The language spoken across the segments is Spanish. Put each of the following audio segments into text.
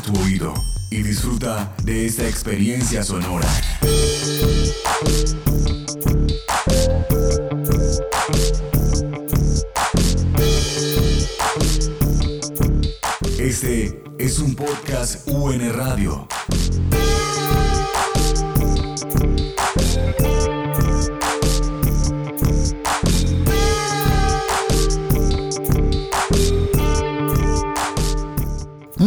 tu oído y disfruta de esta experiencia sonora. Este es un podcast UN Radio.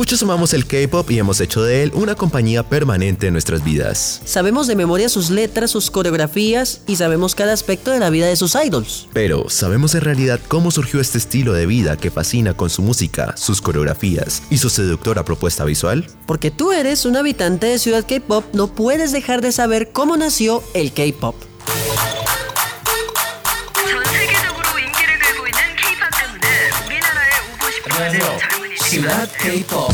Muchos amamos el K-pop y hemos hecho de él una compañía permanente en nuestras vidas. Sabemos de memoria sus letras, sus coreografías y sabemos cada aspecto de la vida de sus idols. Pero, ¿sabemos en realidad cómo surgió este estilo de vida que fascina con su música, sus coreografías y su seductora propuesta visual? Porque tú eres un habitante de Ciudad K-pop, no puedes dejar de saber cómo nació el K-pop. Ciudad K-pop.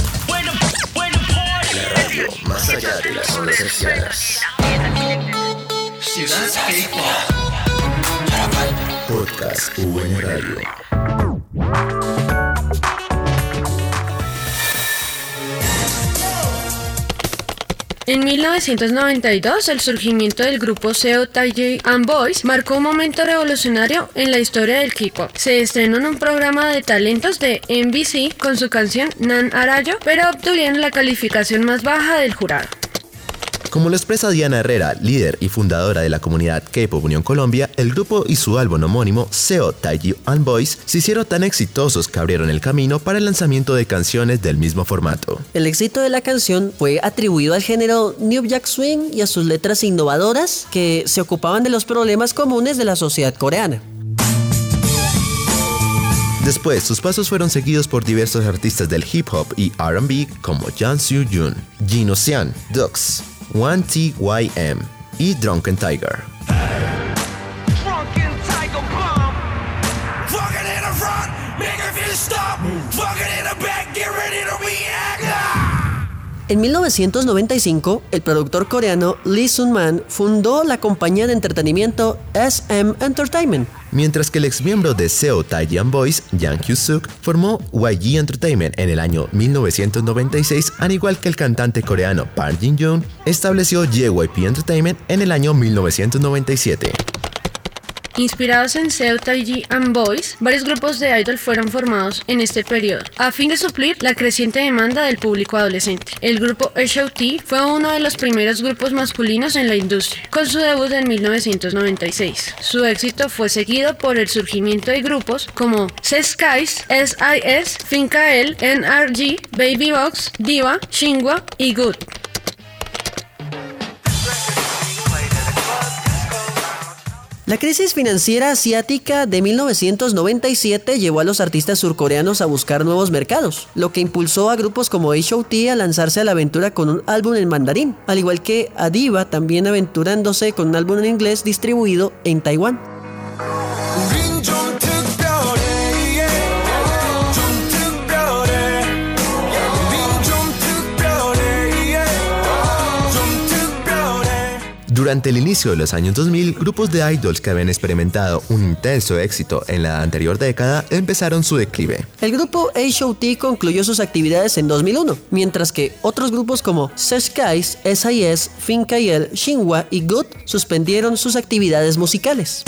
La radio más allá de las ondas hercianas. Ciudad K-pop. Podcast UN Radio. En 1992, el surgimiento del grupo Seo Taiji and Boys marcó un momento revolucionario en la historia del K-pop. Se estrenó en un programa de talentos de NBC con su canción Nan Arayo, pero obtuvieron la calificación más baja del jurado. Como lo expresa Diana Herrera, líder y fundadora de la comunidad K-Pop Unión Colombia, el grupo y su álbum homónimo Seo Taiji and Boys se hicieron tan exitosos que abrieron el camino para el lanzamiento de canciones del mismo formato. El éxito de la canción fue atribuido al género New Jack Swing y a sus letras innovadoras que se ocupaban de los problemas comunes de la sociedad coreana. Después, sus pasos fueron seguidos por diversos artistas del hip hop y RB como Jang Soo Yoon, Jin Sean, Dux, 1TYM y Drunken Tiger. En 1995, el productor coreano Lee Sun-man fundó la compañía de entretenimiento SM Entertainment. Mientras que el ex miembro de Seo Taeyeon Boys, Jang Kyu-suk, formó YG Entertainment en el año 1996, al igual que el cantante coreano Park Jin-yoon, estableció JYP Entertainment en el año 1997. Inspirados en Seo Taiji and Boys, varios grupos de idol fueron formados en este periodo, a fin de suplir la creciente demanda del público adolescente. El grupo H.O.T. fue uno de los primeros grupos masculinos en la industria, con su debut en 1996. Su éxito fue seguido por el surgimiento de grupos como C-Skies, S.I.S., Finkael, NRG, Baby Box, Diva, Shingwa y Good. La crisis financiera asiática de 1997 llevó a los artistas surcoreanos a buscar nuevos mercados, lo que impulsó a grupos como H.O.T. a lanzarse a la aventura con un álbum en mandarín, al igual que a Diva también aventurándose con un álbum en inglés distribuido en Taiwán. Durante el inicio de los años 2000, grupos de idols que habían experimentado un intenso éxito en la anterior década empezaron su declive. El grupo H.O.T. concluyó sus actividades en 2001, mientras que otros grupos como Skies, SIS, Finkael, Shinhwa y Good suspendieron sus actividades musicales.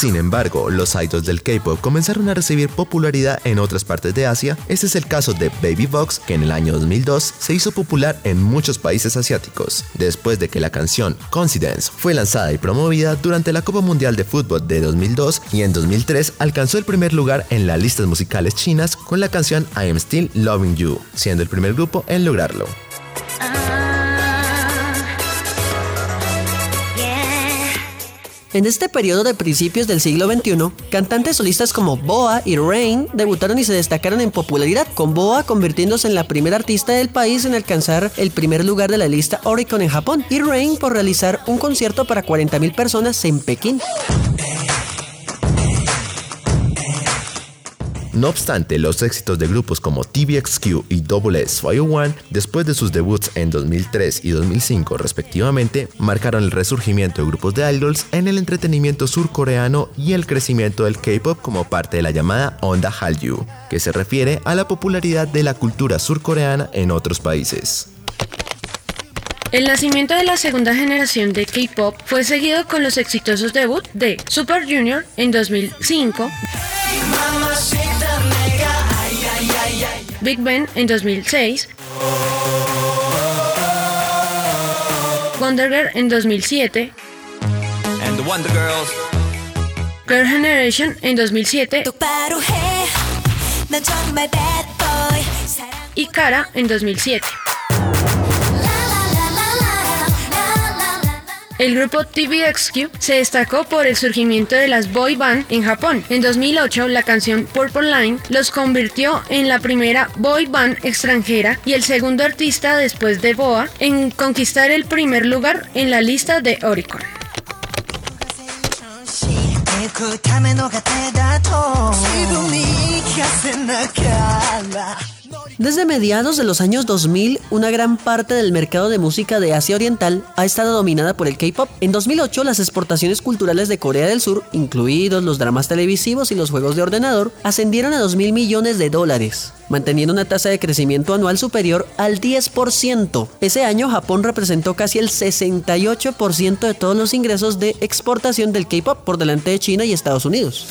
Sin embargo, los idols del K-pop comenzaron a recibir popularidad en otras partes de Asia. Este es el caso de Baby Box, que en el año 2002 se hizo popular en muchos países asiáticos, después de que la canción Coincidence fue lanzada y promovida durante la Copa Mundial de Fútbol de 2002 y en 2003 alcanzó el primer lugar en las listas musicales chinas con la canción I Am Still Loving You, siendo el primer grupo en lograrlo. En este periodo de principios del siglo XXI, cantantes solistas como Boa y Rain debutaron y se destacaron en popularidad, con Boa convirtiéndose en la primera artista del país en alcanzar el primer lugar de la lista Oricon en Japón, y Rain por realizar un concierto para 40.000 personas en Pekín. No obstante, los éxitos de grupos como TVXQ y Double S One, después de sus debuts en 2003 y 2005 respectivamente, marcaron el resurgimiento de grupos de idols en el entretenimiento surcoreano y el crecimiento del K-pop como parte de la llamada Onda Hallyu, que se refiere a la popularidad de la cultura surcoreana en otros países. El nacimiento de la segunda generación de K-pop fue seguido con los exitosos debuts de Super Junior en 2005, Big Ben en 2006, Wonder Girl en 2007, And the Wonder Girls. Girl Generation en 2007 y Cara en 2007. El grupo TVXQ se destacó por el surgimiento de las boy band en Japón. En 2008, la canción Purple Line los convirtió en la primera boy band extranjera y el segundo artista después de Boa en conquistar el primer lugar en la lista de Oricon. Desde mediados de los años 2000, una gran parte del mercado de música de Asia Oriental ha estado dominada por el K-pop. En 2008, las exportaciones culturales de Corea del Sur, incluidos los dramas televisivos y los juegos de ordenador, ascendieron a 2 mil millones de dólares, manteniendo una tasa de crecimiento anual superior al 10%. Ese año, Japón representó casi el 68% de todos los ingresos de exportación del K-pop por delante de China y Estados Unidos.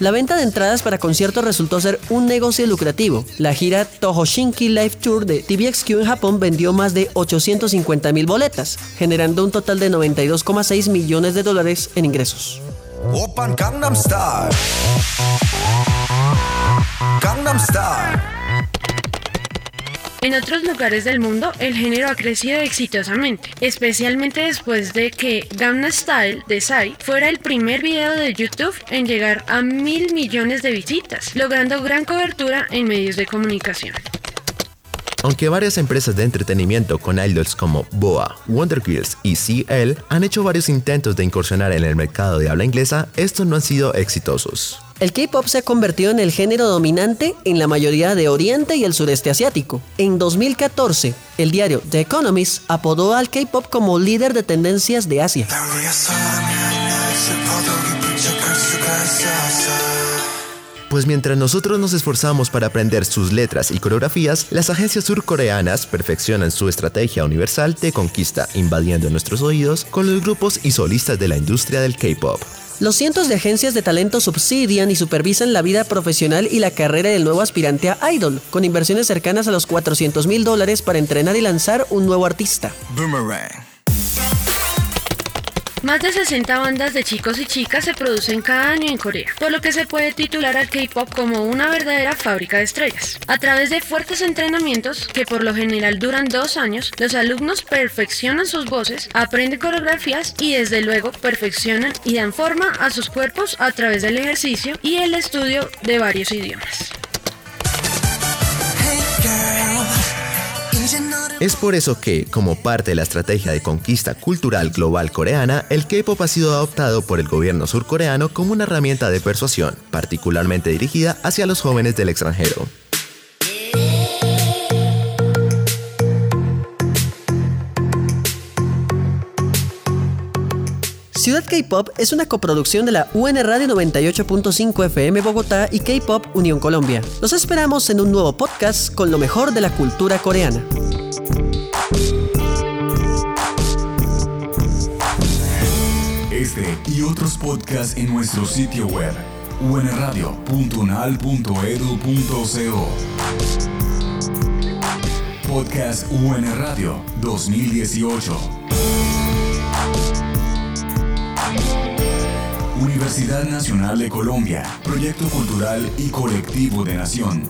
La venta de entradas para conciertos resultó ser un negocio lucrativo. La gira Tohoshinki Live Tour de TVXQ en Japón vendió más de 850 mil boletas, generando un total de 92,6 millones de dólares en ingresos. En otros lugares del mundo, el género ha crecido exitosamente, especialmente después de que Gangnam Style de Psy fuera el primer video de YouTube en llegar a mil millones de visitas, logrando gran cobertura en medios de comunicación. Aunque varias empresas de entretenimiento con idols como Boa, Wonder Girls y CL han hecho varios intentos de incursionar en el mercado de habla inglesa, estos no han sido exitosos. El K-pop se ha convertido en el género dominante en la mayoría de Oriente y el sureste asiático. En 2014, el diario The Economist apodó al K-pop como líder de tendencias de Asia. Pues mientras nosotros nos esforzamos para aprender sus letras y coreografías, las agencias surcoreanas perfeccionan su estrategia universal de conquista, invadiendo nuestros oídos con los grupos y solistas de la industria del K-pop. Los cientos de agencias de talento subsidian y supervisan la vida profesional y la carrera del nuevo aspirante a idol, con inversiones cercanas a los 400 mil dólares para entrenar y lanzar un nuevo artista. Boomerang. Más de 60 bandas de chicos y chicas se producen cada año en Corea, por lo que se puede titular al K-pop como una verdadera fábrica de estrellas. A través de fuertes entrenamientos, que por lo general duran dos años, los alumnos perfeccionan sus voces, aprenden coreografías y desde luego perfeccionan y dan forma a sus cuerpos a través del ejercicio y el estudio de varios idiomas. Es por eso que, como parte de la estrategia de conquista cultural global coreana, el K-pop ha sido adoptado por el gobierno surcoreano como una herramienta de persuasión, particularmente dirigida hacia los jóvenes del extranjero. Ciudad K-Pop es una coproducción de la UN Radio 98.5 FM Bogotá y K-Pop Unión Colombia. Los esperamos en un nuevo podcast con lo mejor de la cultura coreana. Este y otros podcasts en nuestro sitio web unradio.unal.edu.co Podcast UN Radio 2018 Universidad Nacional de Colombia, proyecto cultural y colectivo de nación.